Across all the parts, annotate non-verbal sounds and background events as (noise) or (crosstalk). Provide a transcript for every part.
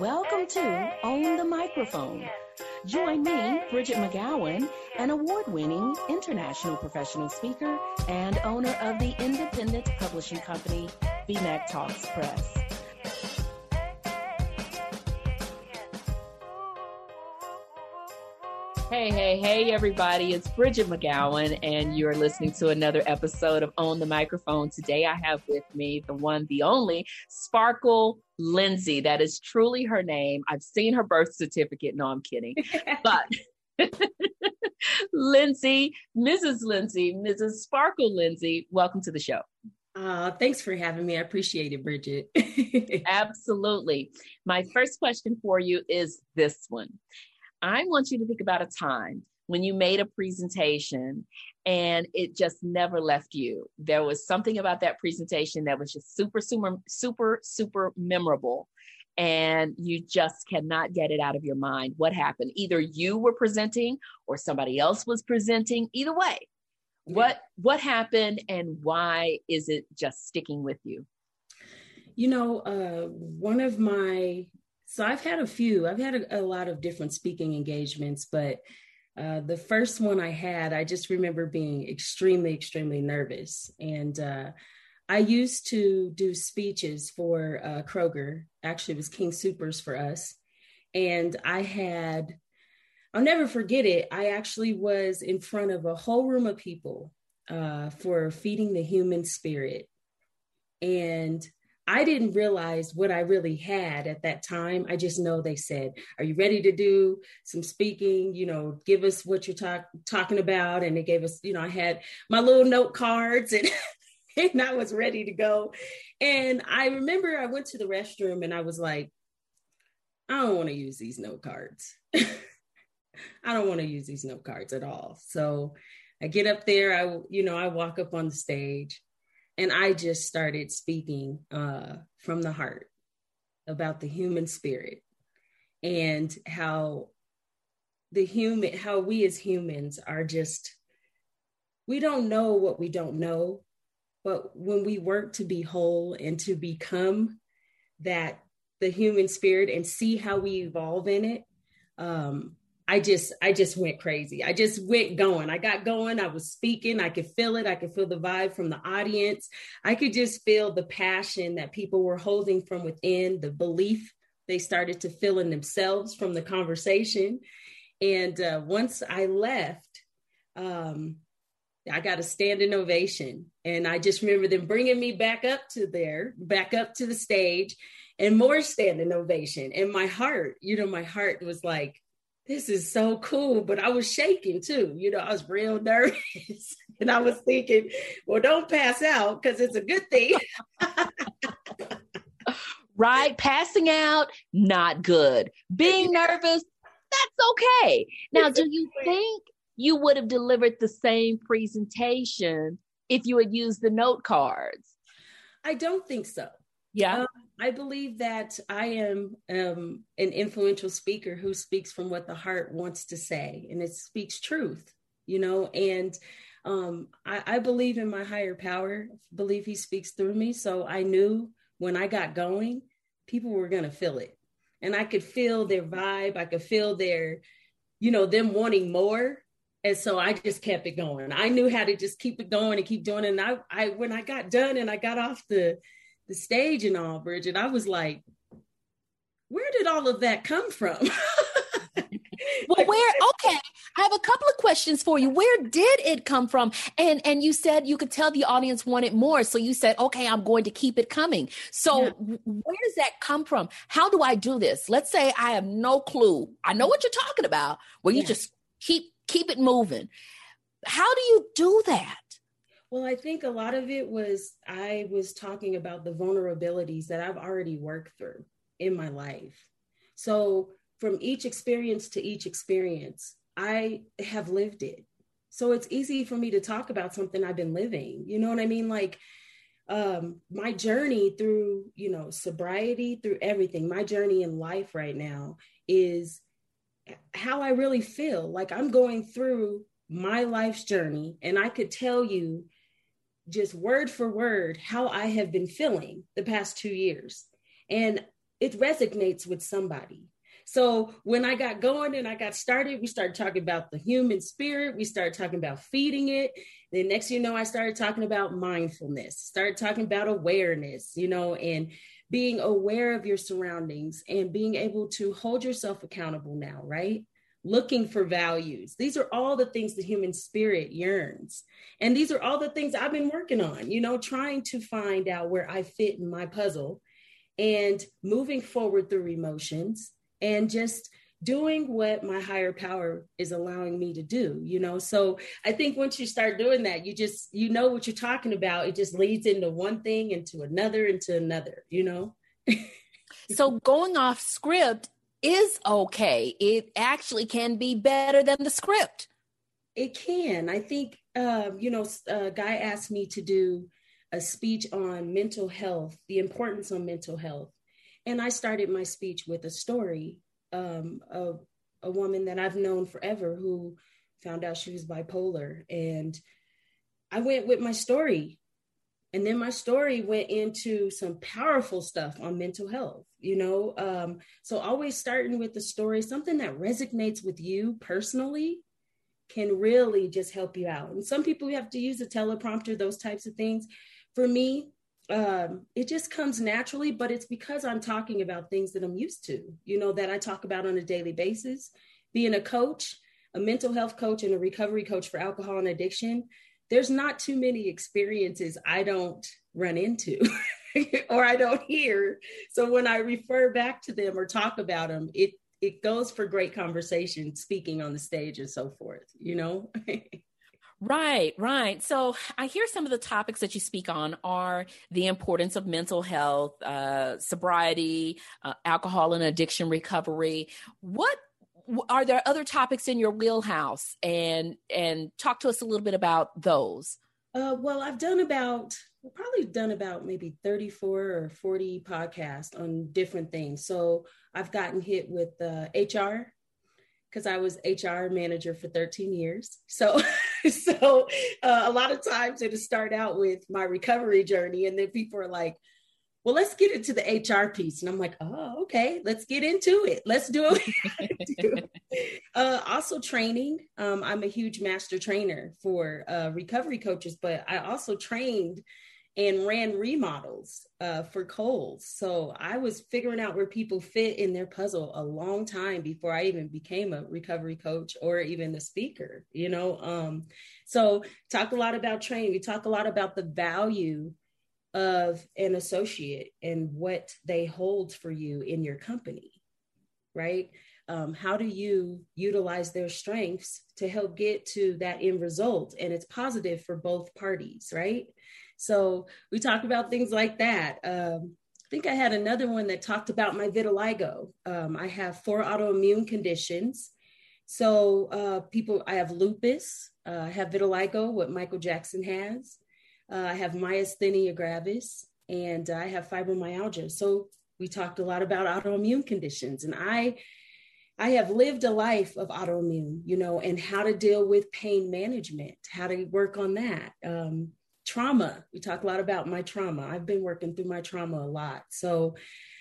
Welcome to Own the Microphone. Join me, Bridgett McGowen, an award winning international professional speaker and owner of the independent publishing company, BMcTALKS Press. Hey, hey, hey, everybody. It's Bridgett McGowen, and you're listening to another episode of Own the Microphone. Today, I have with me the one, the only Sparkle Lindsay. That is truly her name. I've seen her birth certificate. No, I'm kidding. (laughs) but (laughs) Lindsay, Mrs. Lindsay, Mrs. Sparkle Lindsay, welcome to the show. Uh, thanks for having me. I appreciate it, Bridgett. (laughs) Absolutely. My first question for you is this one I want you to think about a time when you made a presentation and it just never left you. There was something about that presentation that was just super, super, super, super memorable. And you just cannot get it out of your mind. What happened? Either you were presenting or somebody else was presenting. Either way, what what happened and why is it just sticking with you? You know, uh, one of my so I've had a few. I've had a, a lot of different speaking engagements, but uh, the first one I had, I just remember being extremely, extremely nervous. And uh, I used to do speeches for uh, Kroger. Actually, it was King Supers for us. And I had, I'll never forget it. I actually was in front of a whole room of people uh, for feeding the human spirit. And I didn't realize what I really had at that time. I just know they said, "Are you ready to do some speaking? You know, give us what you're talk- talking about." And they gave us, you know, I had my little note cards and (laughs) and I was ready to go. And I remember I went to the restroom and I was like, I don't want to use these note cards. (laughs) I don't want to use these note cards at all. So I get up there, I you know, I walk up on the stage and I just started speaking uh, from the heart about the human spirit and how the human, how we as humans are just, we don't know what we don't know. But when we work to be whole and to become that, the human spirit and see how we evolve in it, um, I just I just went crazy. I just went going. I got going. I was speaking. I could feel it. I could feel the vibe from the audience. I could just feel the passion that people were holding from within, the belief they started to feel in themselves from the conversation. And uh, once I left, um, I got a standing ovation. And I just remember them bringing me back up to there, back up to the stage, and more standing ovation. And my heart, you know, my heart was like, this is so cool. But I was shaking too. You know, I was real (laughs) nervous. and I was thinking, well, don't pass out because it's a good thing. (laughs) right? Passing out, not good. Being nervous, that's okay. Now, do you (laughs) think you would have delivered the same presentation if you had used the note cards? I don't think so. Yeah. Um, I believe that I am um, an influential speaker who speaks from what the heart wants to say, and it speaks truth, you know. And um, I, I believe in my higher power. Believe He speaks through me. So I knew when I got going, people were going to feel it, and I could feel their vibe. I could feel their, you know, them wanting more. And so I just kept it going. I knew how to just keep it going and keep doing it. And I, I when I got done and I got off the the stage and all, Bridgett, I was like, where did all of that come from? (laughs) well where okay i have a couple of questions for you. Where did it come from? And and you said you could tell the audience wanted more so you said okay i'm going to keep it coming. So yeah. where does that come from? How do i do this? Let's say i have no clue. I know what you're talking about. Where you yeah. just keep keep it moving. How do you do that well, I think a lot of it was I was talking about the vulnerabilities that I've already worked through in my life. So, from each experience to each experience, I have lived it. So, it's easy for me to talk about something I've been living. You know what I mean? Like, um, my journey through, you know, sobriety, through everything, my journey in life right now is how I really feel. Like, I'm going through my life's journey, and I could tell you just word for word how I have been feeling the past two years. And it resonates with somebody. So when I got going and I got started, we started talking about the human spirit. We started talking about feeding it. Then next you know, I started talking about mindfulness, started talking about awareness, you know, and being aware of your surroundings and being able to hold yourself accountable now, right? Looking for values. These are all the things the human spirit yearns. And these are all the things I've been working on, you know, trying to find out where I fit in my puzzle and moving forward through emotions and just doing what my higher power is allowing me to do you know so i think once you start doing that you just you know what you're talking about it just leads into one thing into another into another you know (laughs) so going off script is okay it actually can be better than the script it can i think um, you know a guy asked me to do a speech on mental health the importance on mental health and I started my speech with a story um, of a woman that I've known forever who found out she was bipolar. And I went with my story. And then my story went into some powerful stuff on mental health, you know? Um, so always starting with the story, something that resonates with you personally can really just help you out. And some people have to use a teleprompter, those types of things. For me, um, it just comes naturally, but it's because I'm talking about things that I'm used to, you know, that I talk about on a daily basis. Being a coach, a mental health coach, and a recovery coach for alcohol and addiction, there's not too many experiences I don't run into (laughs) or I don't hear. So when I refer back to them or talk about them, it it goes for great conversation, speaking on the stage and so forth, you know? (laughs) Right, right. So I hear some of the topics that you speak on are the importance of mental health, uh, sobriety, uh, alcohol and addiction recovery. What are there other topics in your wheelhouse? And and talk to us a little bit about those. Uh, well, I've done about probably done about maybe 34 or 40 podcasts on different things. So I've gotten hit with uh, HR because I was HR manager for 13 years. So, (laughs) so uh, a lot of times it'll start out with my recovery journey, and then people are like, "Well, let's get into the HR piece," and I'm like, "Oh, okay, let's get into it. Let's do it." (laughs) uh, also, training. Um, I'm a huge master trainer for uh, recovery coaches, but I also trained and ran remodels uh, for Kohl's. So I was figuring out where people fit in their puzzle a long time before I even became a recovery coach or even a speaker, you know. Um, so talk a lot about training. We talk a lot about the value of an associate and what they hold for you in your company, right? Um, how do you utilize their strengths to help get to that end result? And it's positive for both parties, right? So we talked about things like that. Um, I think I had another one that talked about my vitiligo. Um, I have four autoimmune conditions. So uh, people, I have lupus, uh, I have vitiligo, what Michael Jackson has. Uh, I have myasthenia gravis, and I have fibromyalgia. So we talked a lot about autoimmune conditions, and I I have lived a life of autoimmune, you know, and how to deal with pain management, how to work on that. Um, trauma. We talk a lot about my trauma. I've been working through my trauma a lot. So,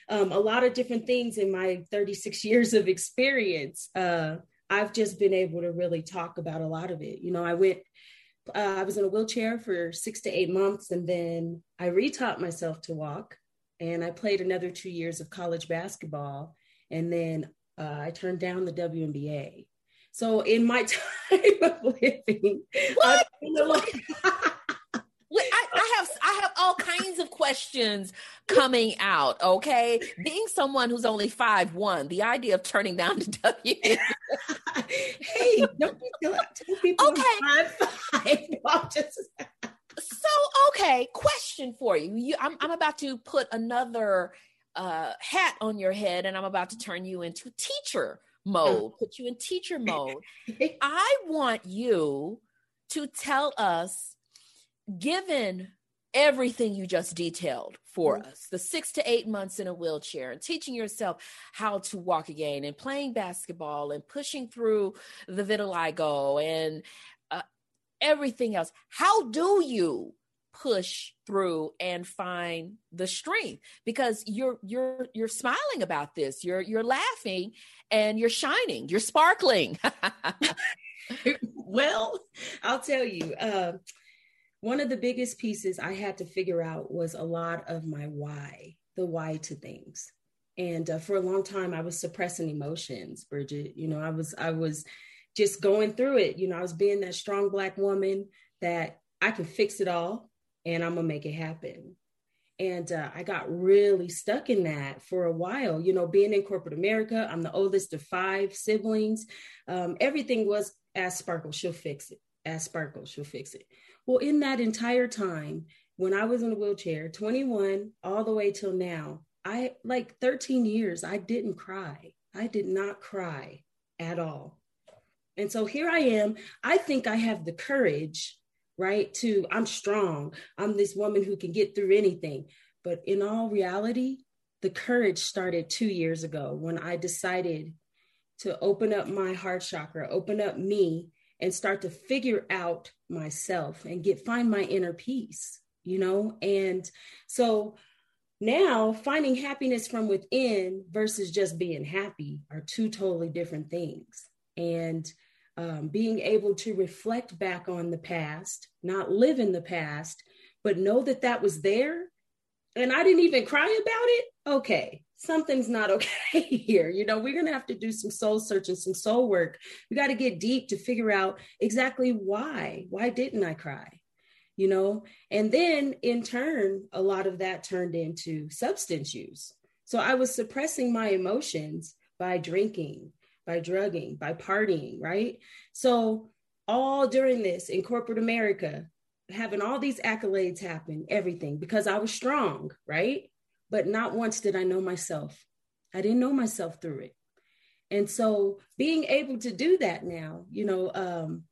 um, a lot of different things in my 36 years of experience. Uh, I've just been able to really talk about a lot of it. You know, I went, uh, I was in a wheelchair for six to eight months, and then I retaught myself to walk. And I played another two years of college basketball. And then uh, I turned down the WNBA. So in my (laughs) time of living, (laughs) what? I, I, have I have all kinds of questions coming out. Okay, being someone who's only five one, the idea of turning down the (laughs) W. hey, don't be tell people okay. five five. (laughs) No, just... so okay, question for you. you I'm I'm about to put another uh, hat on your head, and I'm about to turn you into teacher mode. Put you in teacher (laughs) mode. I want you to tell us given everything you just detailed for mm-hmm. us the six to eight months in a wheelchair and teaching yourself how to walk again and playing basketball and pushing through the vitiligo and uh, everything else. How do you push through and find the strength? Because you're you're you're smiling about this. You're you're laughing and you're shining. You're sparkling. (laughs) (laughs) Well i'll tell you uh, one of the biggest pieces i had to figure out was a lot of my why the why to things and uh, for a long time i was suppressing emotions bridgett you know i was i was just going through it you know i was being that strong black woman that i can fix it all and I'm gonna make it happen. And uh, I got really stuck in that for a while. You know, being in corporate America, I'm the oldest of five siblings. Um, everything was as Sparkle, she'll fix it. As Sparkle, she'll fix it. Well, in that entire time, when I was in a wheelchair, 21 all the way till now, I like 13 years, I didn't cry. I did not cry at all. And so here I am. I think I have the courage right? To I'm strong. I'm this woman who can get through anything. But in all reality, the courage started two years ago when I decided to open up my heart chakra, open up me, and start to figure out myself and get find my inner peace, you know? And so now finding happiness from within versus just being happy are two totally different things. And um, being able to reflect back on the past, not live in the past, but know that that was there. And I didn't even cry about it. Okay, something's not okay (laughs) here. You know, we're going to have to do some soul searching, some soul work. We got to get deep to figure out exactly why. Why didn't I cry? You know, and then in turn, a lot of that turned into substance use. So I was suppressing my emotions by drinking, by drugging, by partying, right? So, all during this in corporate America, having all these accolades happen, everything, because I was strong, right? But not once did I know myself. I didn't know myself through it. And so, being able to do that now, you know, um,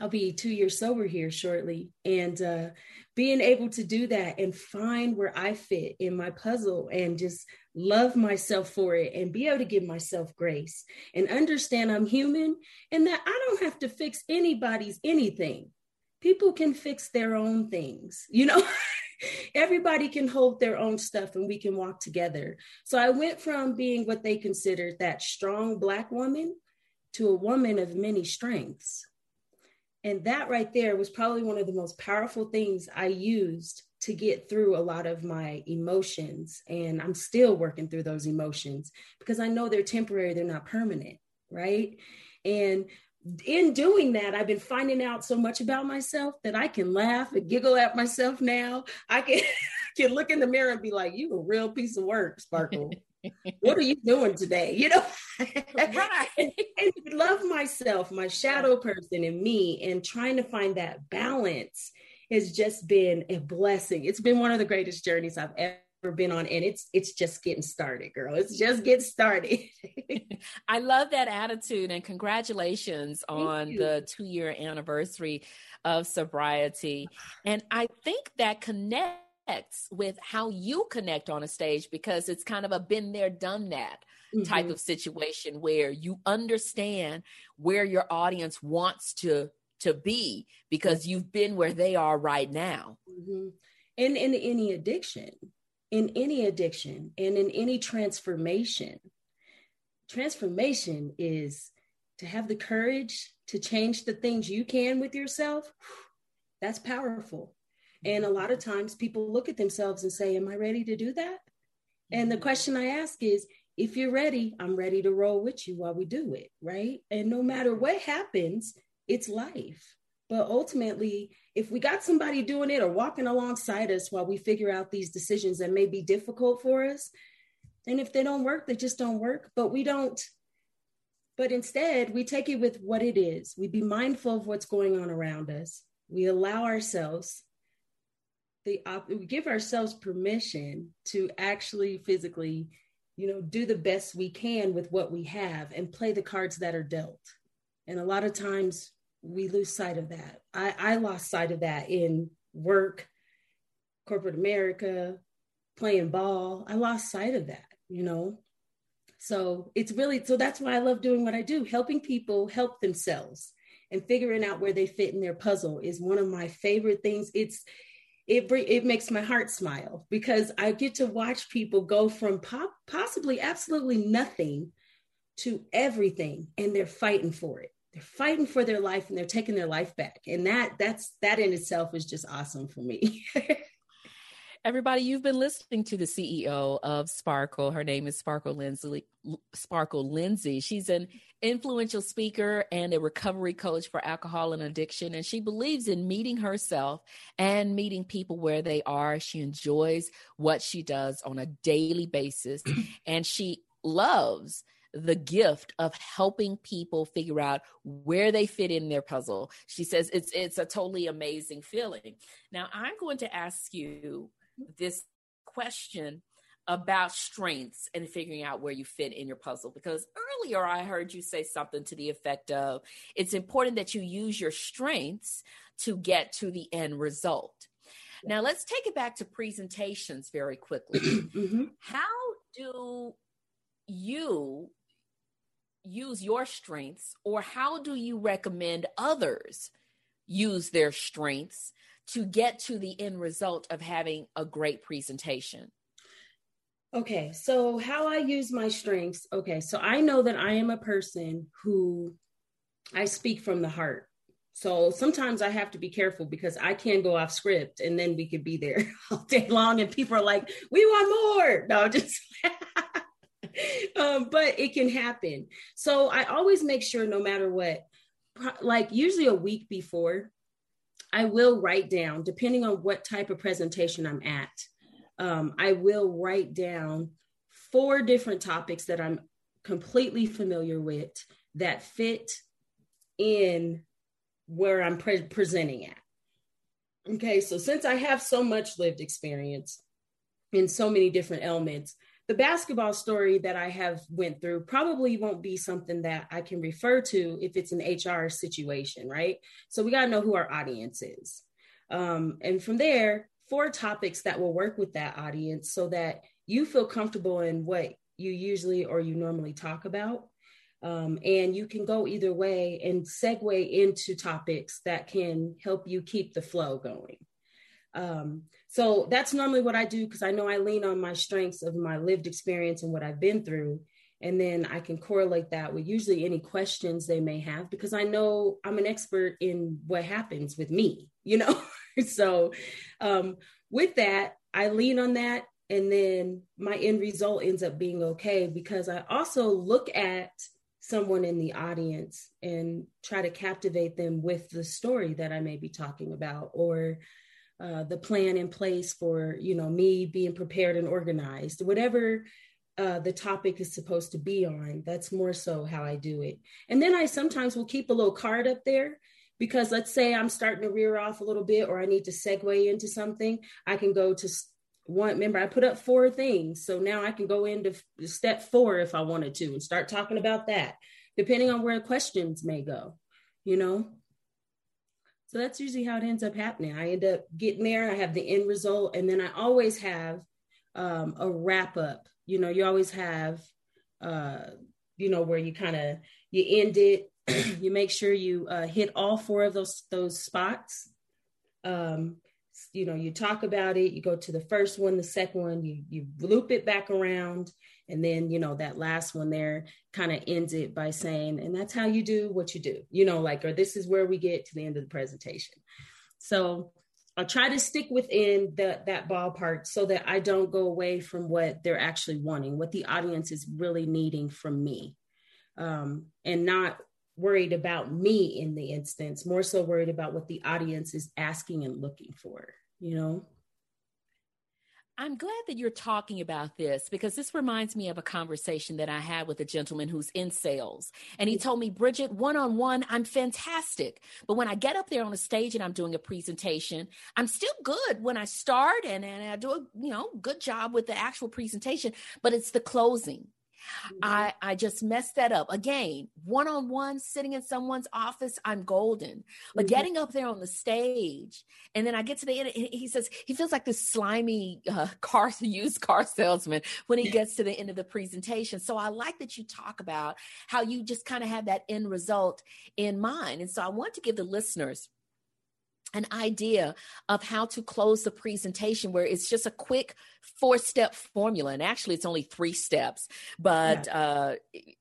I'll be two years sober here shortly. And uh, being able to do that and find where I fit in my puzzle and just love myself for it and be able to give myself grace and understand I'm human and that I don't have to fix anybody's anything. People can fix their own things, you know. (laughs) Everybody can hold their own stuff and we can walk together. So I went from being what they considered that strong Black woman to a woman of many strengths and that right there was probably one of the most powerful things I used to get through a lot of my emotions. And I'm still working through those emotions because I know they're temporary, they're not permanent, right? And in doing that, I've been finding out so much about myself that I can laugh and giggle at myself now. I can, (laughs) can look in the mirror and be like, you a real piece of work, Sparkle. what are you doing today? (laughs) You know, right. and, and love myself, my shadow person and me, and trying to find that balance has just been a blessing. It's been one of the greatest journeys I've ever been on and it's it's just getting started girl it's just getting started (laughs) i love that attitude and congratulations Thank on you. the two year anniversary of sobriety and i think that connects with how you connect on a stage because it's kind of a been there, done that mm-hmm. type of situation where you understand where your audience wants to to be because you've been where they are right now. Mm-hmm. And in any addiction, in any addiction, and in any transformation, transformation is to have the courage to change the things you can with yourself. That's powerful. And a lot of times people look at themselves and say, Am I ready to do that? And the question I ask is, if you're ready, I'm ready to roll with you while we do it, right? And no matter what happens, it's life. But ultimately, if we got somebody doing it or walking alongside us while we figure out these decisions that may be difficult for us, and if they don't work, they just don't work. But we don't, but instead, we take it with what it is. We be mindful of what's going on around us. We allow ourselves the op- we give ourselves permission to actually physically you know do the best we can with what we have and play the cards that are dealt and a lot of times we lose sight of that. I i lost sight of that in work corporate america playing ball. I lost sight of that you know? So it's really so that's why i love doing what i do helping people help themselves and figuring out where they fit in their puzzle is one of my favorite things. It's it it makes my heart smile because I get to watch people go from pop, possibly absolutely nothing to everything and they're fighting for it. They're fighting for their life and they're taking their life back. And that that's that in itself is just awesome for me. (laughs) Everybody, you've been listening to the CEO of Sparkle. Her name is Sparkle Lindsay. Sparkle Lindsay. She's an influential speaker and a recovery coach for alcohol and addiction. And she believes in meeting herself and meeting people where they are. She enjoys what she does on a daily basis. (clears throat) and she loves the gift of helping people figure out where they fit in their puzzle. She says it's it's a totally amazing feeling. Now I'm going to ask you this question about strengths and figuring out where you fit in your puzzle because earlier I heard you say something to the effect of it's important that you use your strengths to get to the end result. Now let's take it back to presentations very quickly. (clears throat) mm-hmm. How do you use your strengths or how do you recommend others use their strengths to get to the end result of having a great presentation? Okay, so how I use my strengths. Okay, so I know that I am a person who I speak from the heart. So sometimes I have to be careful because I can go off script and then we could be there (laughs) all day long and people are like, we want more. No, just (laughs) (laughs) um, but it can happen. So I always make sure no matter what, like usually a week before, I will write down, depending on what type of presentation I'm at, um, I will write down four different topics that I'm completely familiar with that fit in where I'm pre- presenting at. Okay, so since I have so much lived experience in so many different elements, the basketball story that I have went through probably won't be something that I can refer to if it's an HR situation, right? So we got to know who our audience is. Um, and from there, four topics that will work with that audience so that you feel comfortable in what you usually or you normally talk about. Um, and you can go either way and segue into topics that can help you keep the flow going. Um, so that's normally what I do because I know I lean on my strengths of my lived experience and what I've been through. And then I can correlate that with usually any questions they may have because I know I'm an expert in what happens with me, you know? (laughs) so um, with that, I lean on that. And then my end result ends up being okay because I also look at someone in the audience and try to captivate them with the story that I may be talking about or uh, the plan in place for you know me being prepared and organized. Whatever uh, the topic is supposed to be on that's more so how i do it. And then i sometimes will keep a little card up there because let's say i'm starting to rear off a little bit or i need to segue into something i can go to one remember i put up four things so now i can go into step four if i wanted to and start talking about that depending on where questions may go you know so that's usually how it ends up happening. I end up getting there, I have the end result, and then I always have um, a wrap up. You know, you always have, uh, you know, where you kind of you end it. (clears throat) you make sure you uh, hit all four of those those spots. Um, you know, you talk about it. You go to the first one, the second one. You you loop it back around, and then, you know, that last one there kind of ends it by saying, and that's how you do what you do, you know, like, or this is where we get to the end of the presentation. So I'll try to stick within the, that ballpark so that I don't go away from what they're actually wanting, what the audience is really needing from me, um, and not worried about me in the instance, more so worried about what the audience is asking and looking for, you know? I'm glad that you're talking about this because this reminds me of a conversation that I had with a gentleman who's in sales. And he told me, Bridgett, one on one, I'm fantastic. But when I get up there on a stage and I'm doing a presentation, I'm still good when I start and, and I do a you know good job with the actual presentation, but it's the closing. Mm-hmm. I, I just messed that up. Again, one on one, sitting in someone's office, I'm golden. But mm-hmm. getting up there on the stage, and then I get to the end, and he says he feels like this slimy uh, (laughs) car, used car salesman when he gets to the end of the presentation. So I like that you talk about how you just kind of have that end result in mind. And so I want to give the listeners an idea of how to close the presentation where it's just a quick four step formula. And actually it's only three steps but yeah. uh,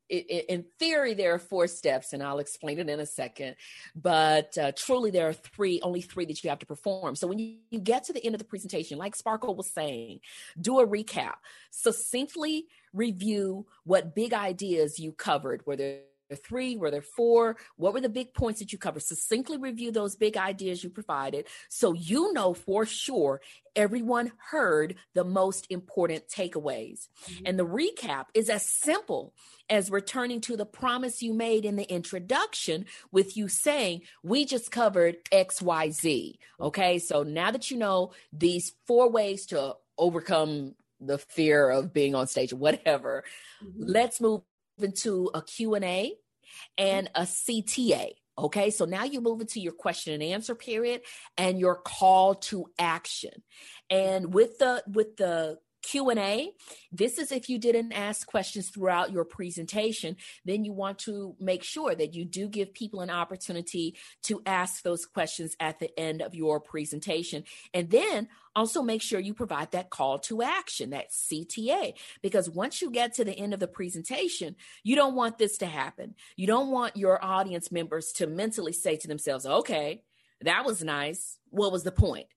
in theory there are four steps and i'll explain it in a second. But uh, truly there are three only three that you have to perform. So when you, you get to the end of the presentation like sparkle was saying do a recap. Succinctly review what big ideas you covered whether there three? Were there four? What were the big points that you covered? Succinctly review those big ideas you provided so you know for sure everyone heard the most important takeaways. Mm-hmm. And the recap is as simple as returning to the promise you made in the introduction with you saying, We just covered XYZ. Okay, so now that you know these four ways to overcome the fear of being on stage or whatever, mm-hmm. let's move into a Q&A and a CTA. Okay, so now you move into your question and answer period and your call to action. And with the with the Q&A. This is if you didn't ask questions throughout your presentation, then you want to make sure that you do give people an opportunity to ask those questions at the end of your presentation. And then also make sure you provide that call to action, that CTA, because once you get to the end of the presentation, you don't want this to happen. You don't want your audience members to mentally say to themselves, okay, that was nice. What was the point?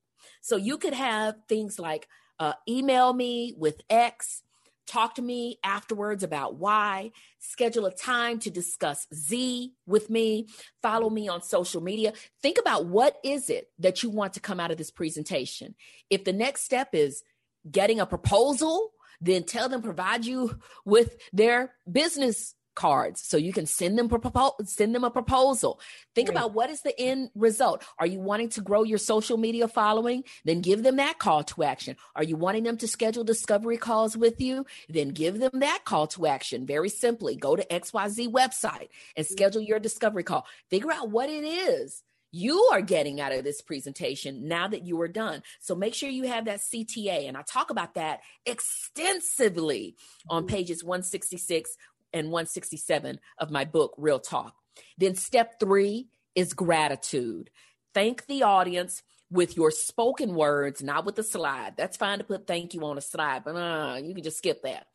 So you could have things like, uh, email me with X, talk to me afterwards about why. schedule a time to discuss Z with me, follow me on social media. Think about what is it that you want to come out of this presentation. If the next step is getting a proposal, then tell them provide you with their business cards so you can send them propo- send them a proposal think right. about what is the end result are you wanting to grow your social media following then give them that call to action are you wanting them to schedule discovery calls with you then give them that call to action very simply go to xyz website and schedule your discovery call figure out what it is you are getting out of this presentation now that you are done. So make sure you have that CTA. And I talk about that extensively on mm-hmm. pages 166, and 167 of my book, Real Talk. Then step three is gratitude. Thank the audience with your spoken words, not with the slide. That's fine to put thank you on a slide, but uh, you can just skip that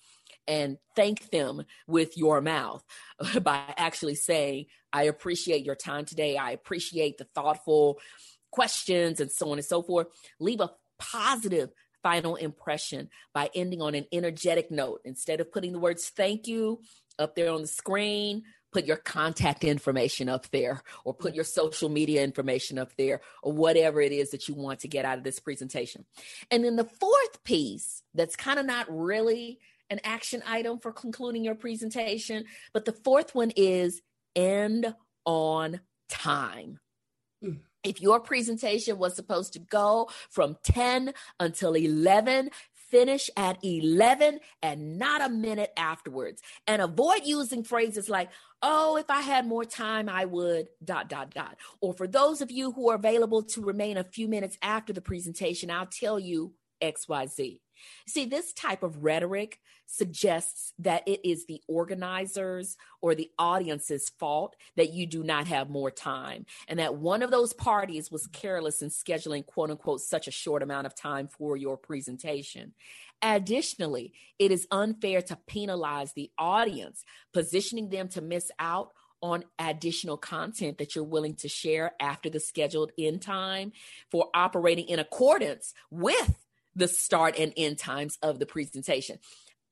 and thank them with your mouth (laughs) by actually saying, I appreciate your time today. I appreciate the thoughtful questions and so on and so forth. Leave a positive final impression by ending on an energetic note. Instead of putting the words thank you, up there on the screen put your contact information up there or put your social media information up there or whatever it is that you want to get out of this presentation. And then the fourth piece that's kind of not really an action item for concluding your presentation, but the fourth one is end on time. Mm. If your presentation was supposed to go from 10 until 11, finish at 11 and not a minute afterwards. And avoid using phrases like, oh, if I had more time, I would, dot, dot, dot. Or for those of you who are available to remain a few minutes after the presentation, I'll tell you XYZ. See, this type of rhetoric suggests that it is the organizers or the audience's fault that you do not have more time, and that one of those parties was careless in scheduling, quote unquote, such a short amount of time for your presentation. Additionally, it is unfair to penalize the audience, positioning them to miss out on additional content that you're willing to share after the scheduled end time for operating in accordance with the start and end times of the presentation.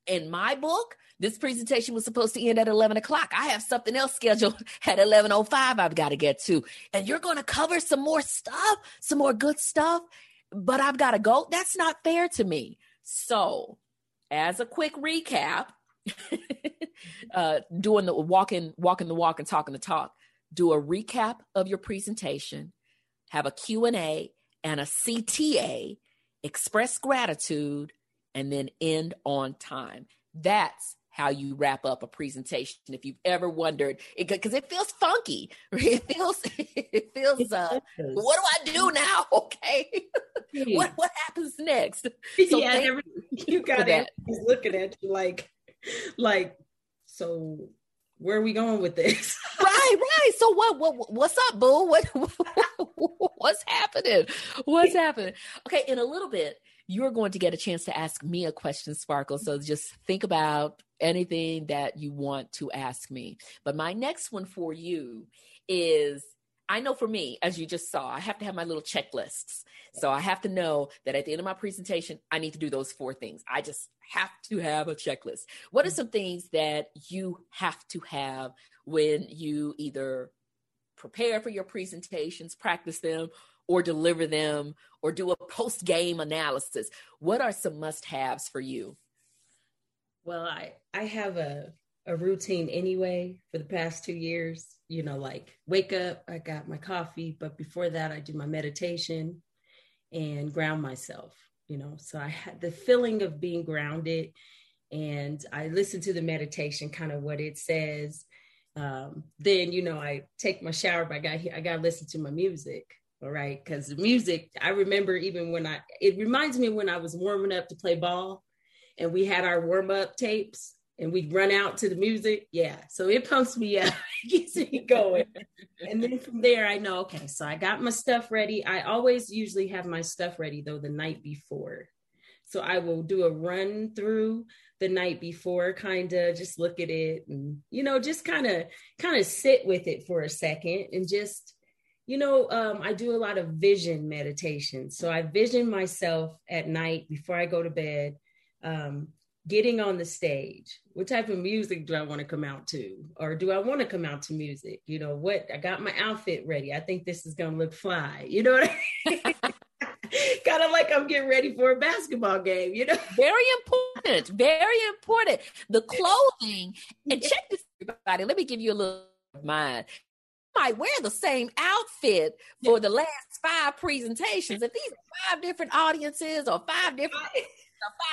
In my book, this presentation was supposed to end at 11 o'clock. I have something else scheduled (laughs) at 11.05 I've got to get to. And you're going to cover some more stuff, some more good stuff, but I've got to go. That's not fair to me. So, as a quick recap, (laughs) uh, doing the walking, walking the walk and talking the talk, do a recap of your presentation, have a Q&A and a CTA express gratitude, and then end on time. That's how you wrap up a presentation. If you've ever wondered because it, it, feels funky. (laughs) It feels it feels uh what do i do now? (laughs) Okay. What what happens next? (laughs) So yeah you got it he's looking at you like like so where are we going with this (laughs) right right so what what what's up boo what (laughs) What's happening? What's happening? Okay, in a little bit, you're going to get a chance to ask me a question, Sparkle. So just think about anything that you want to ask me. But my next one for you is I know for me, as you just saw, I have to have my little checklists. So I have to know that at the end of my presentation, I need to do those four things. I just have to have a checklist. What are mm. some things that you have to have when you either prepare for your presentations, practice them, or deliver them, or do a post game analysis? What are some must haves for you? Well, I, I have a, a routine anyway for the past two years. You know, like wake up, I got my coffee, but before that, I do my meditation and ground myself, you know. So I had the feeling of being grounded and I listen to the meditation, kind of what it says. Um, then, you know, I take my shower, but I got I got to listen to my music. All right. Cause the music, I remember even when I, it reminds me when I was warming up to play ball and we had our warm up tapes and we'd run out to the music. Yeah. So it pumps me up, (laughs) gets me going. and then from there, I know, okay, so I got my stuff ready. I always usually have my stuff ready though the night before. So I will do a run through the night before, kind of just look at it and, you know, just kind of, kind of sit with it for a second and just, you know, um, I do a lot of vision meditation. So I vision myself at night before I go to bed. Um, getting on the stage what type of music do i want to come out to? Or do i want to come out to music? You know what i got my outfit ready. I think this is going to look fly you know what i mean? (laughs) Kind of like i'm getting ready for a basketball game you know? Very important very important. The clothing and check this everybody let me give you a little mind might wear the same outfit for the last five presentations. If these are five different audiences or five different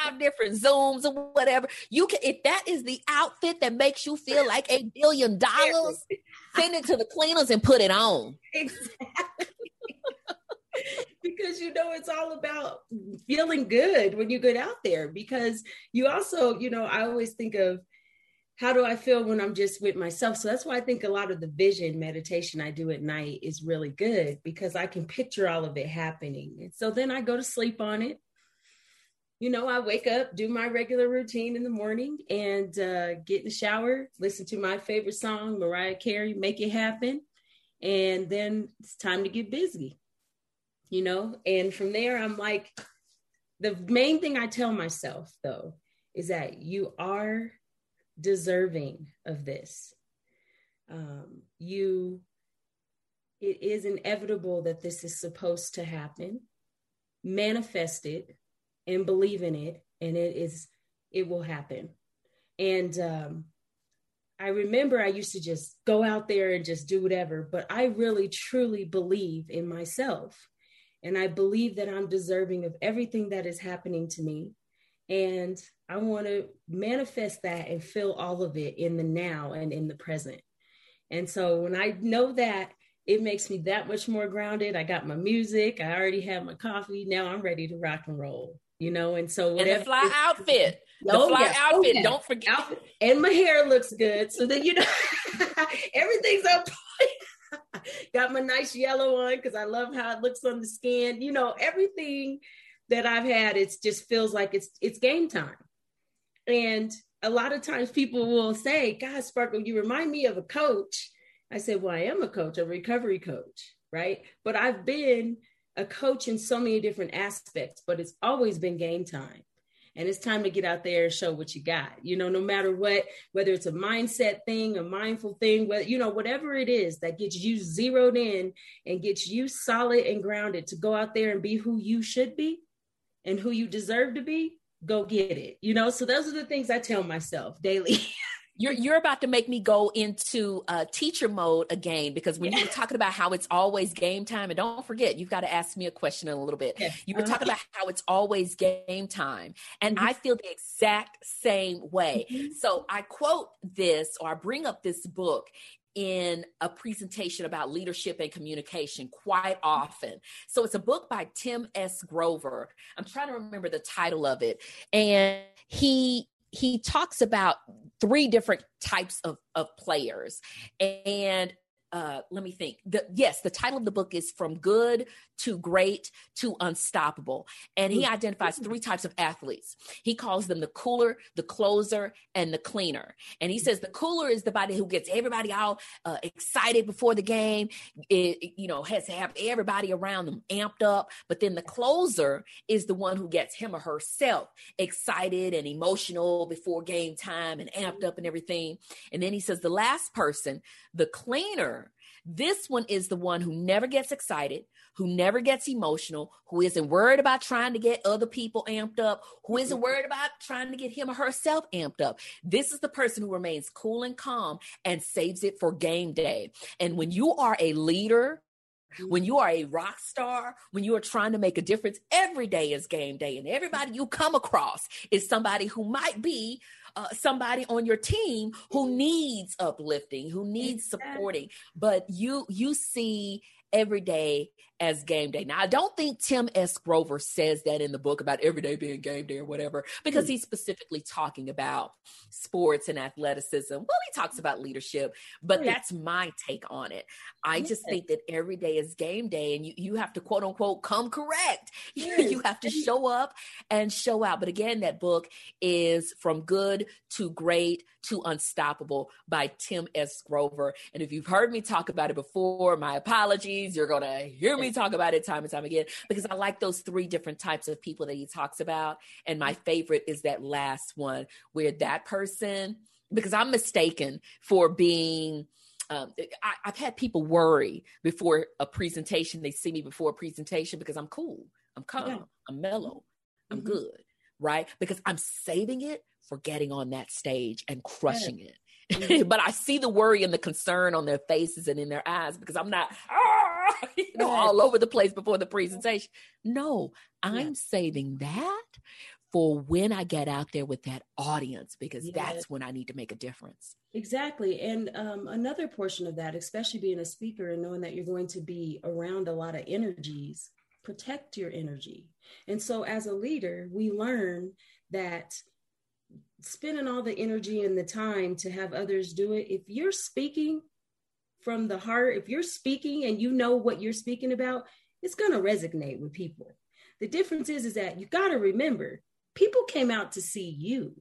five different zooms or whatever. You can if that is the outfit that makes you feel like a billion dollars, send it to the cleaners and put it on. Exactly. (laughs) because you know it's all about feeling good when you get out there because you also you know i always think of how do i feel when i'm just with myself so that's why i think a lot of the vision meditation i do at night is really good because i can picture all of it happening and so then i go to sleep on it you know, I wake up, do my regular routine in the morning, and uh, get in the shower, listen to my favorite song, Mariah Carey, Make It Happen. And then it's time to get busy, you know? And from there, I'm like, the main thing I tell myself, though, is that you are deserving of this. Um, you, it is inevitable that this is supposed to happen. Manifest it and believe in it and it is it will happen and um i remember i used to just go out there and just do whatever but i really truly believe in myself and i believe that i'm deserving of everything that is happening to me and i want to manifest that and feel all of it in the now and in the present and so when i know that it makes me that much more grounded. I got my music. I already have my coffee. Now I'm ready to rock and roll you know, and so whatever. And the fly outfit. The oh, fly yes. Oh, outfit. Oh. Don't forget. Outfit. And my hair looks good. So then, you know, (laughs) everything's up. (laughs) Got my nice yellow on because I love how it looks on the skin. You know, everything that I've had, it just feels like it's it's game time. And a lot of times people will say, God, Sparkle, you remind me of a coach. I said, Well, I am a coach, a recovery coach, right? But I've been a coach in so many different aspects, but it's always been game time. And it's time to get out there and show what you got. You know, no matter what, whether it's a mindset thing, a mindful thing, whether, you know, whatever it is that gets you zeroed in and gets you solid and grounded to go out there and be who you should be and who you deserve to be, go get it. You know, so those are the things I tell myself daily. (laughs) you're you're about to make me go into uh, teacher mode again because when yeah. you were talking about how it's always game time, and don't forget you've got to ask me a question in a little bit. Yeah. You were talking about how it's always game time, and mm-hmm. I feel the exact same way. Mm-hmm. So I quote this or I bring up this book in a presentation about leadership and communication quite often. So it's a book by Tim S. Grover. I'm trying to remember the title of it. And he he talks about three different types of, of players. And uh, let me think. The, yes, the title of the book is From Good to Great to Unstoppable. And he identifies three types of athletes. He calls them the cooler, the closer, and the cleaner. And he says the cooler is the body who gets everybody all uh, excited before the game, it, you know, has to have everybody around them amped up. But then the closer is the one who gets him or herself excited and emotional before game time and amped up and everything. And then he says the last person, the cleaner, this one is the one who never gets excited, who never gets emotional, who isn't worried about trying to get other people amped up, who isn't mm-hmm. worried about trying to get him or herself amped up. This is the person who remains cool and calm and saves it for game day. And when you are a leader, when you are a rock star, when you are trying to make a difference, every day is game day, and everybody you come across is somebody who might be uh, somebody on your team who needs uplifting, who needs supporting. But you you see every day as game day. Now, I don't think Tim S. Grover says that in the book about every day being game day or whatever, because hmm. he's specifically talking about sports and athleticism. Well, he talks about leadership, but that's my take on it. I just think that every day is game day and you, you have to quote unquote come correct. (laughs) You have to show up and show out. But again, that book is From Good to Great to Unstoppable by Tim S. Grover. And if you've heard me talk about it before, my apologies. You're going to hear me talk about it time and time again because I like those three different types of people that he talks about. And my favorite is that last one where that person, because I'm mistaken for being. Um, I, have had people worry before a presentation. They see me before a presentation because I'm cool, I'm calm, yeah. I'm mellow, I'm mm-hmm. good, right? Because I'm saving it for getting on that stage and crushing yeah. it. Mm-hmm. (laughs) but I see the worry and the concern on their faces and in their eyes because I'm not, ah, (laughs) you know, all over the place before the presentation. No, I'm yeah. saving that for when I get out there with that audience because that's when I need to make a difference. Exactly. And um, another portion of that, especially being a speaker and knowing that you're going to be around a lot of energies, protect your energy. And so as a leader, we learn that spending all the energy and the time to have others do it, if you're speaking from the heart, if you're speaking and you know what you're speaking about, it's going to resonate with people. The difference is, is that you got to remember people came out to see you.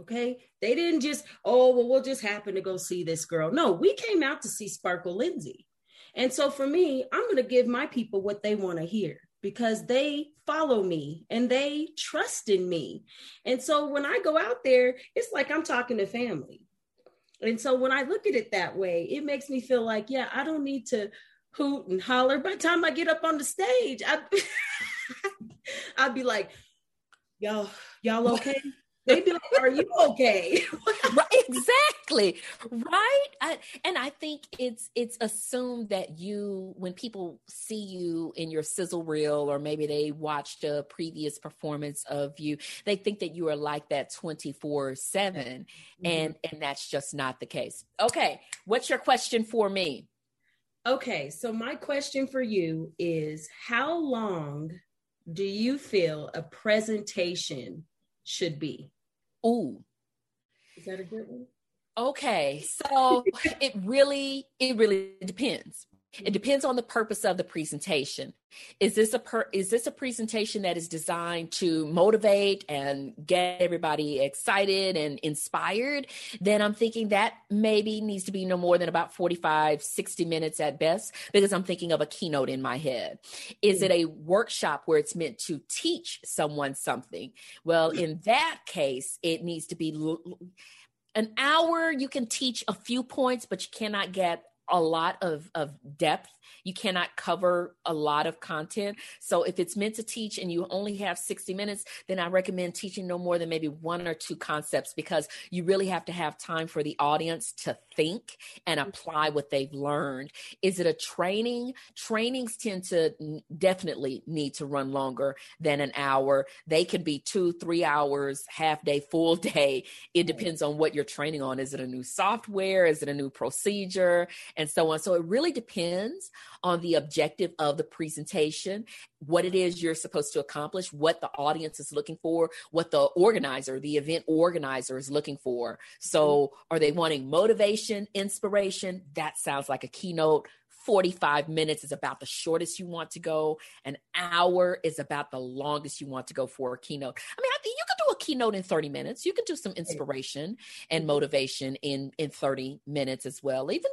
Okay. They didn't just, oh, well, we'll just happen to go see this girl. No, we came out to see Sparkle Lindsay. And so for me, I'm going to give my people what they want to hear because they follow me and they trust in me. And so when I go out there, it's like I'm talking to family. And so when I look at it that way, it makes me feel like, yeah, I don't need to hoot and holler. By the time I get up on the stage, I, (laughs) I'd be like, y'all, y'all okay? They'd be like, "Are you okay?" (laughs) right, exactly, right. I, and I think it's it's assumed that you, when people see you in your sizzle reel, or maybe they watched a previous performance of you, they think that you are like that twenty four seven, mm-hmm. and and that's just not the case. Okay, what's your question for me? Okay, so my question for you is: How long do you feel a presentation? Should be. Ooh. Is that a good one? Okay. So (laughs) it really, it really depends. It depends on the purpose of the presentation. Is this a per, is this a presentation that is designed to motivate and get everybody excited and inspired? Then I'm thinking that maybe needs to be no more than about 45 60 minutes at best because I'm thinking of a keynote in my head. Is it mm-hmm. a workshop where it's meant to teach someone something? Well, in that case, it needs to be an hour you can teach a few points but you cannot get a lot of, of depth. You cannot cover a lot of content. So if it's meant to teach and you only have 60 minutes, then I recommend teaching no more than maybe one or two concepts because you really have to have time for the audience to think and mm-hmm. apply what they've learned. Is it a training? Trainings tend to definitely need to run longer than an hour. They can be two, three hours, half day, full (laughs) day. It depends on what you're training on. Is it a new software? Is it a new procedure? And so on. So it really depends. On the objective of the presentation, what it is you're supposed to accomplish, what the audience is looking for, what the organizer, the event organizer is looking for. So, are they wanting motivation, inspiration? That sounds like a keynote 45 minutes is about the shortest you want to go. An hour is about the longest you want to go for a keynote. I mean, I think you can do a keynote in 30 minutes. You can do some inspiration and motivation in in 30 minutes as well. Even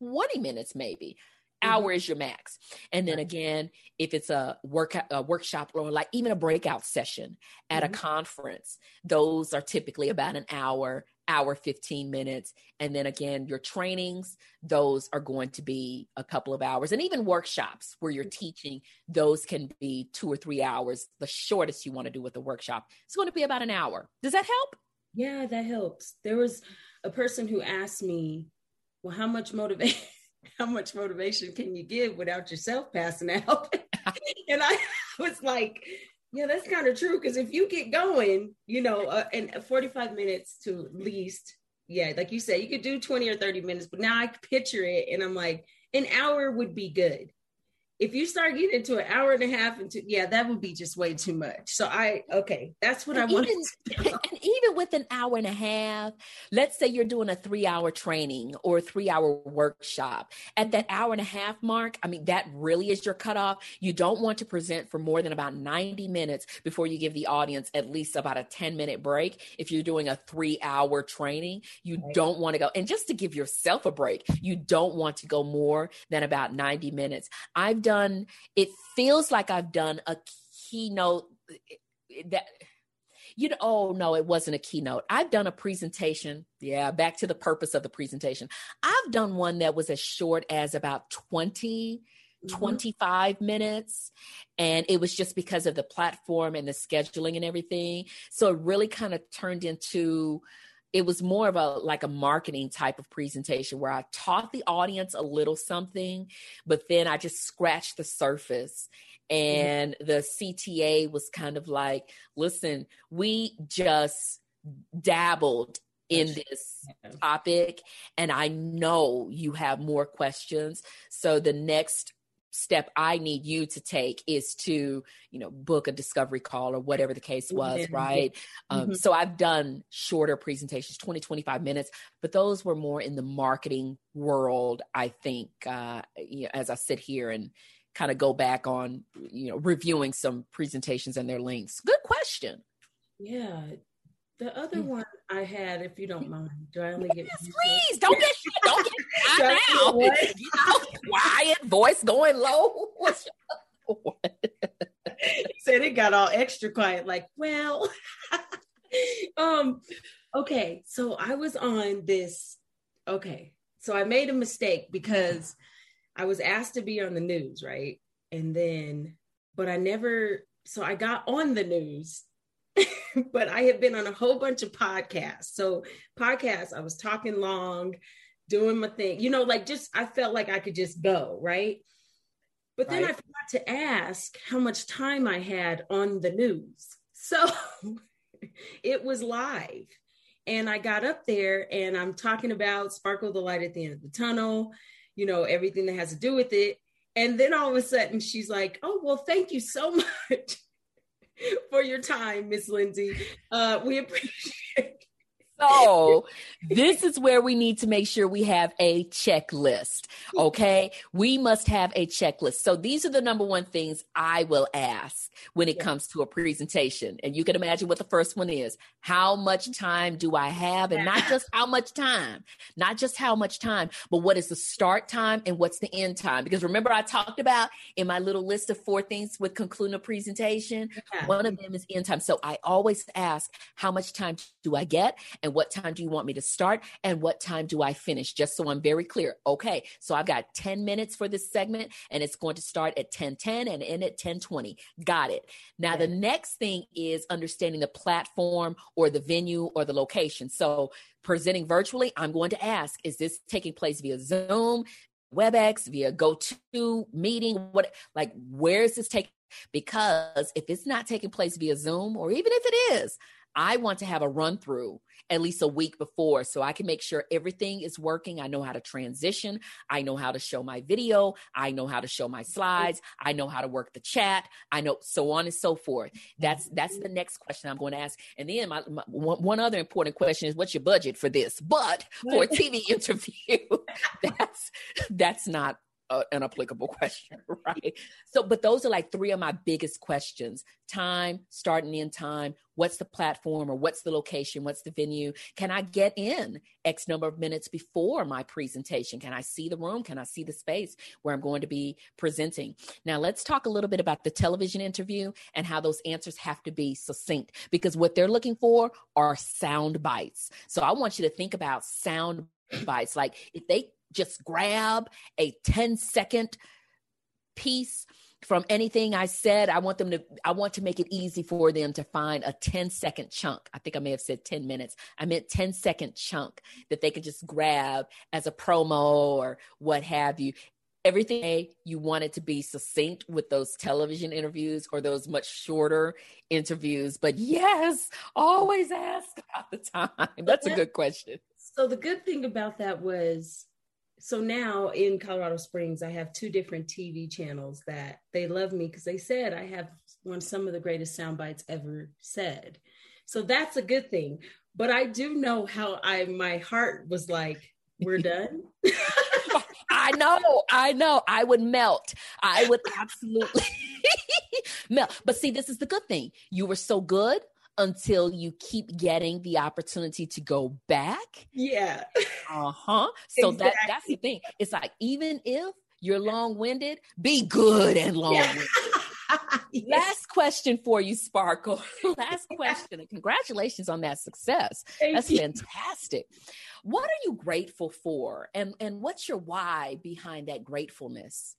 20 minutes maybe. Mm-hmm. Hour is your max. And then again, if it's a work a workshop or like even a breakout session at mm-hmm. a conference, those are typically about an hour hour 15 minutes. And then again your trainings those are going to be a couple of hours. And even workshops where you're teaching those can be two or three hours. The shortest you want to do with a workshop it's going to be about an hour. Does that help? Yeah that helps. There was a person who asked me well how much motivation (laughs) how much motivation can you give without yourself passing out (laughs) and i was like yeah, that's kind of true. Because if you get going, you know, uh, and 45 minutes to least, yeah, like you said, you could do 20 or 30 minutes, but now I picture it and I'm like, an hour would be good if you start getting into an hour and a half into yeah that would be just way too much so i okay that's what and i want and even with an hour and a half let's say you're doing a three hour training or a three hour workshop at that hour and a half mark i mean that really is your cutoff. You don't want to present for more than about 90 minutes before you give the audience at least about a 10 minute break. If you're doing a three hour training you right. don't want to go and just to give yourself a break you don't want to go more than about 90 minutes. I've done, it feels like I've done a keynote eh, that you know, oh no, it wasn't a keynote. I've done a presentation. Yeah, back to the purpose of the presentation. I've done one that was as short as about 20, mm-hmm. 25 minutes. And it was just because of the platform and the scheduling and everything. So it really kind of turned into it was more of a like a marketing type of presentation where I taught the audience a little something, but then I just scratched the surface. Mm-hmm. And mm-hmm. the CTA was kind of like, listen, we just dabbled in this topic and I know you have more questions. So the next step I need you to take is to, you know, book a discovery call or whatever the case was, mm-hmm. right? Um, mm-hmm. So I've done shorter presentations, 20, 25 minutes, but those were more in the marketing world, I think, uh, you know, as I sit here and kind of go back on, you know, reviewing some presentations and their links. Good question. Yeah. The other mm. one I had, if you don't mind, do I only get? Please don't get don't get quiet (laughs) now. (laughs) You know, quiet voice going low. (laughs) said it got all extra quiet. Like, well, um, okay. So I was on this. Okay, so I made a mistake because I was asked to be on the news, right? And then, but I never. So I got on the news (laughs) but I had been on a whole bunch of podcasts. So podcasts, I was talking long, doing my thing, you know, like just I felt like I could just go, right? But then right. I forgot to ask how much time I had on the news. So (laughs) it was live. And I got up there and I'm talking about sparkle the light at the end of the tunnel, you know, everything that has to do with it. And then all of a sudden she's like, Oh, well, thank you so (laughs) much for your time, Miss Lindsay. Uh, we (laughs) appreciate so this is where we need to make sure we have a checklist. Okay. We must have a checklist. So these are the number one things I will ask when it yeah. comes to a presentation. And you can imagine what the first one is. How much mm-hmm. time do I have? And not just how much time, not just how much time, but what is the start time and what's the end time? Because remember, I talked about in my little list of four things with concluding a presentation, yeah. one of them is end time. So I always ask, how much time do I get? And and what time do you want me to start and what time do I finish? Just so I'm very clear. Okay, so I've got 10 minutes for this segment and it's going to start at 10:10 and end at 10:20. Got it. Now the next thing is understanding the platform or the venue or the location. So presenting virtually, I'm going to ask, is this taking place via Zoom, WebEx, via GoTo meeting? What like where is this taking because if it's not taking place via Zoom, or even if it is, I want to have a run through at least a week before so I can make sure everything is working. I know how to transition. I know how to show my video. I know how to show my slides. I know how to work the chat. I know so on and so forth. That's that's the next question I'm going to ask. And then my, my one, one other important question is what's your budget for this? But for a TV (laughs) interview, (laughs) that's that's not uh, an applicable (laughs) question, right? So, but those are like three of my biggest questions time, starting in time. What's the platform or what's the location? What's the venue? Can I get in X number of minutes before my presentation? Can I see the room? Can I see the space where I'm going to be presenting? Now, let's talk a little bit about the television interview and how those answers have to be succinct because what they're looking for are sound bites. So, I want you to think about sound bites. Like if they just grab a 10 second piece from anything I said. I want them to, I want to make it easy for them to find a 10 second chunk. I think I may have said 10 minutes. I meant 10 second chunk that they can just grab as a promo or what have you. Everything you want it to be succinct with those television interviews or those much shorter interviews. But yes, always ask about the time. That's a good question. So the good thing about that was so now in Colorado Springs, I have two different TV channels that they love me because they said I have one of some of the greatest sound bites ever said. So that's a good thing. But I do know how I my heart was like, we're done. (laughs) I know, I know. I would melt. I would absolutely (laughs) melt. But see, this is the good thing. You were so good until you keep getting the opportunity to go back. Yeah. Uh-huh. (laughs) So exactly. that that's the thing. It's like even if you're long-winded, be good and long-winded. (laughs) Yes. Last question for you, Sparkle. (laughs) Last question. And congratulations on that success. Thank that's you. fantastic. What are you grateful for? And and what's your why behind that gratefulness?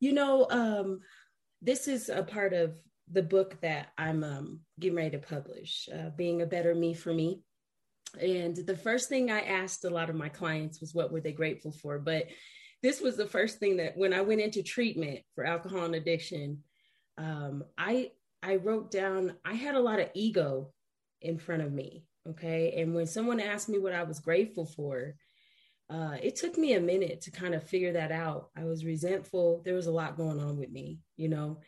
You know, um, this is a part of the book that I'm um, getting ready to publish, uh, Being a Better Me for Me. And the first thing I asked a lot of my clients was what were they grateful for? But this was the first thing that when I went into treatment for alcohol and addiction, um, I I wrote down I had a lot of ego in front of me. Okay. And when someone asked me what I was grateful for, uh, it took me a minute to kind of figure that out. I was resentful. There was a lot going on with me, you know.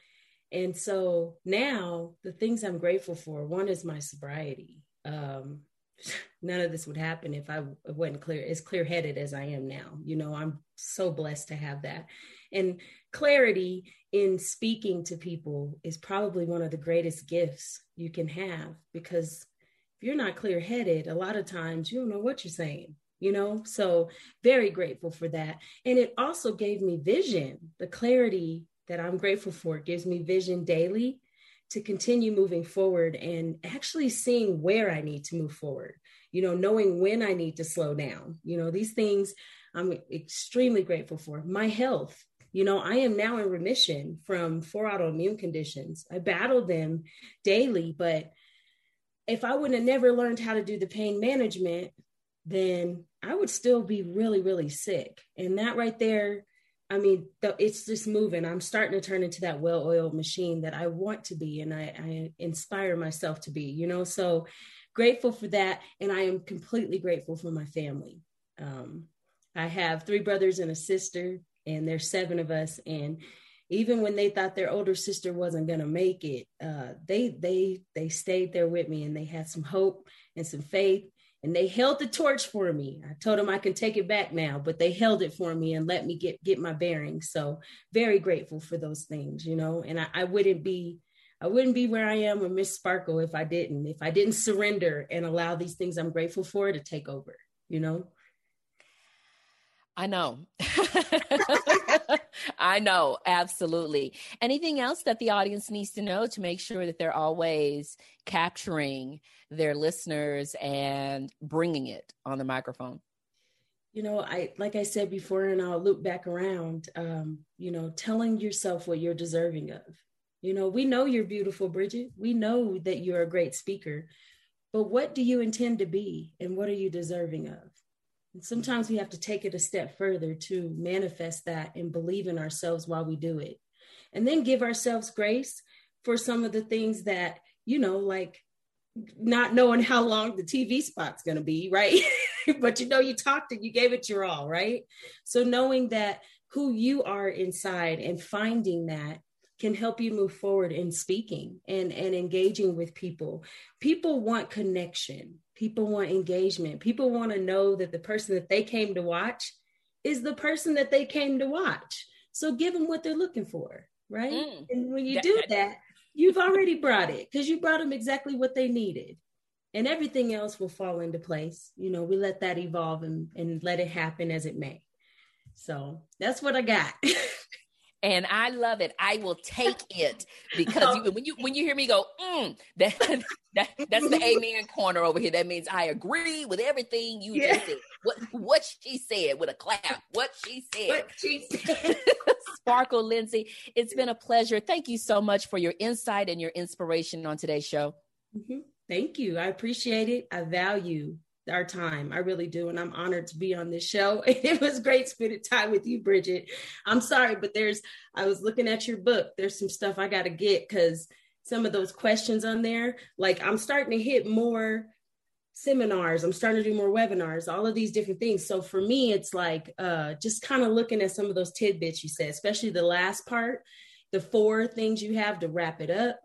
And so now the things I'm grateful for one is my sobriety. Um, (laughs) none of this would happen if I wasn't clear, as clear headed as I am now. You know, I'm so blessed to have that. And clarity in speaking to people is probably one of the greatest gifts you can have because if you're not clear headed, a lot of times you don't know what you're saying you know so very grateful for that and it also gave me vision the clarity that I'm grateful for. It gives me vision daily to continue moving forward and actually seeing where I need to move forward, you know, knowing when I need to slow down. You know, these things I'm extremely grateful for. My health, you know, I am now in remission from four autoimmune conditions. I battled them daily, but if I wouldn't have never learned how to do the pain management, then I would still be really, really sick. And that right there I mean, it's just moving. I'm starting to turn into that well-oiled machine that I want to be, and I, I inspire myself to be. You know, so grateful for that, and I am completely grateful for my family. Um, I have three brothers and a sister, and there's seven of us. And even when they thought their older sister wasn't going to make it, uh, they they they stayed there with me, and they had some hope and some faith and they held the torch for me. I told them I can take it back now, but they held it for me and let me get get my bearings. So very grateful for those things, you know. And I, I wouldn't be I wouldn't be where I am with Miss Sparkle if I didn't, if I didn't surrender and allow these things I'm grateful for to take over, you know. I know. (laughs) I know, absolutely. Anything else that the audience needs to know to make sure that they're always capturing their listeners and bringing it on the microphone? You know, I like I said before, and I'll loop back around. Um, you know, telling yourself what you're deserving of. You know, we know you're beautiful, Bridgett. We know that you're a great speaker, but what do you intend to be, and what are you deserving of? And sometimes we have to take it a step further to manifest that and believe in ourselves while we do it. And then give ourselves grace for some of the things that, you know, like not knowing how long the TV spot's going to be, right? (laughs) but you know, you talked and you gave it your all, right? So knowing that who you are inside and finding that can help you move forward in speaking and, and engaging with people. People want connection, people want engagement, people want to know that the person that they came to watch is the person that they came to watch. So give them what they're looking for, right? Mm, and when you do that, you've already brought it because you brought them exactly what they needed. And everything else will fall into place. You know, we let that evolve and, and let it happen as it may. So that's what I got. (laughs) and I love it. I will take (laughs) it because you, when you when you hear me go, mm, (laughs) that, that that's the amen corner over here. That means I agree with everything you yeah. just said. What what she said with a clap. What she said. What she (laughs) said. Sparkle Lindsay, it's been a pleasure. Thank you so much for your insight and your inspiration on today's show. Mm-hmm. Thank you. I appreciate it. I value our time. I really do. And I'm honored to be on this show. (laughs) It was great spending time with you, Bridgett. I'm sorry, but there's, I was looking at your book. There's some stuff I got to get because some of those questions on there, like I'm starting to hit more seminars. I'm starting to do more webinars, all of these different things. So for me, it's like uh, just kind of looking at some of those tidbits you said, especially the last part, the four things you have to wrap it up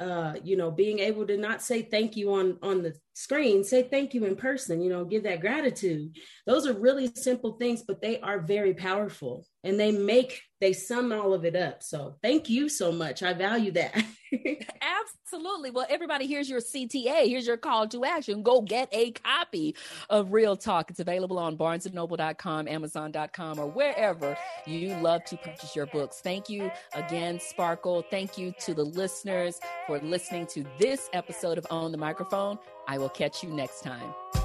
uh, you know, being able to not say thank you on on the screen, say thank you in person, you know, give that gratitude. Those are really simple things, but they are very powerful and they make they sum all of it up. So thank you so much. I value that. (laughs) Absolutely. Well, everybody, here's your CTA. Here's your call to action. Go get a copy of Real Talk. It's available on barnesandnoble.com, amazon.com, or wherever you love to purchase your books. Thank you again, Sparkle. Thank you to the listeners for listening to this episode of Own the Microphone. I will catch you next time.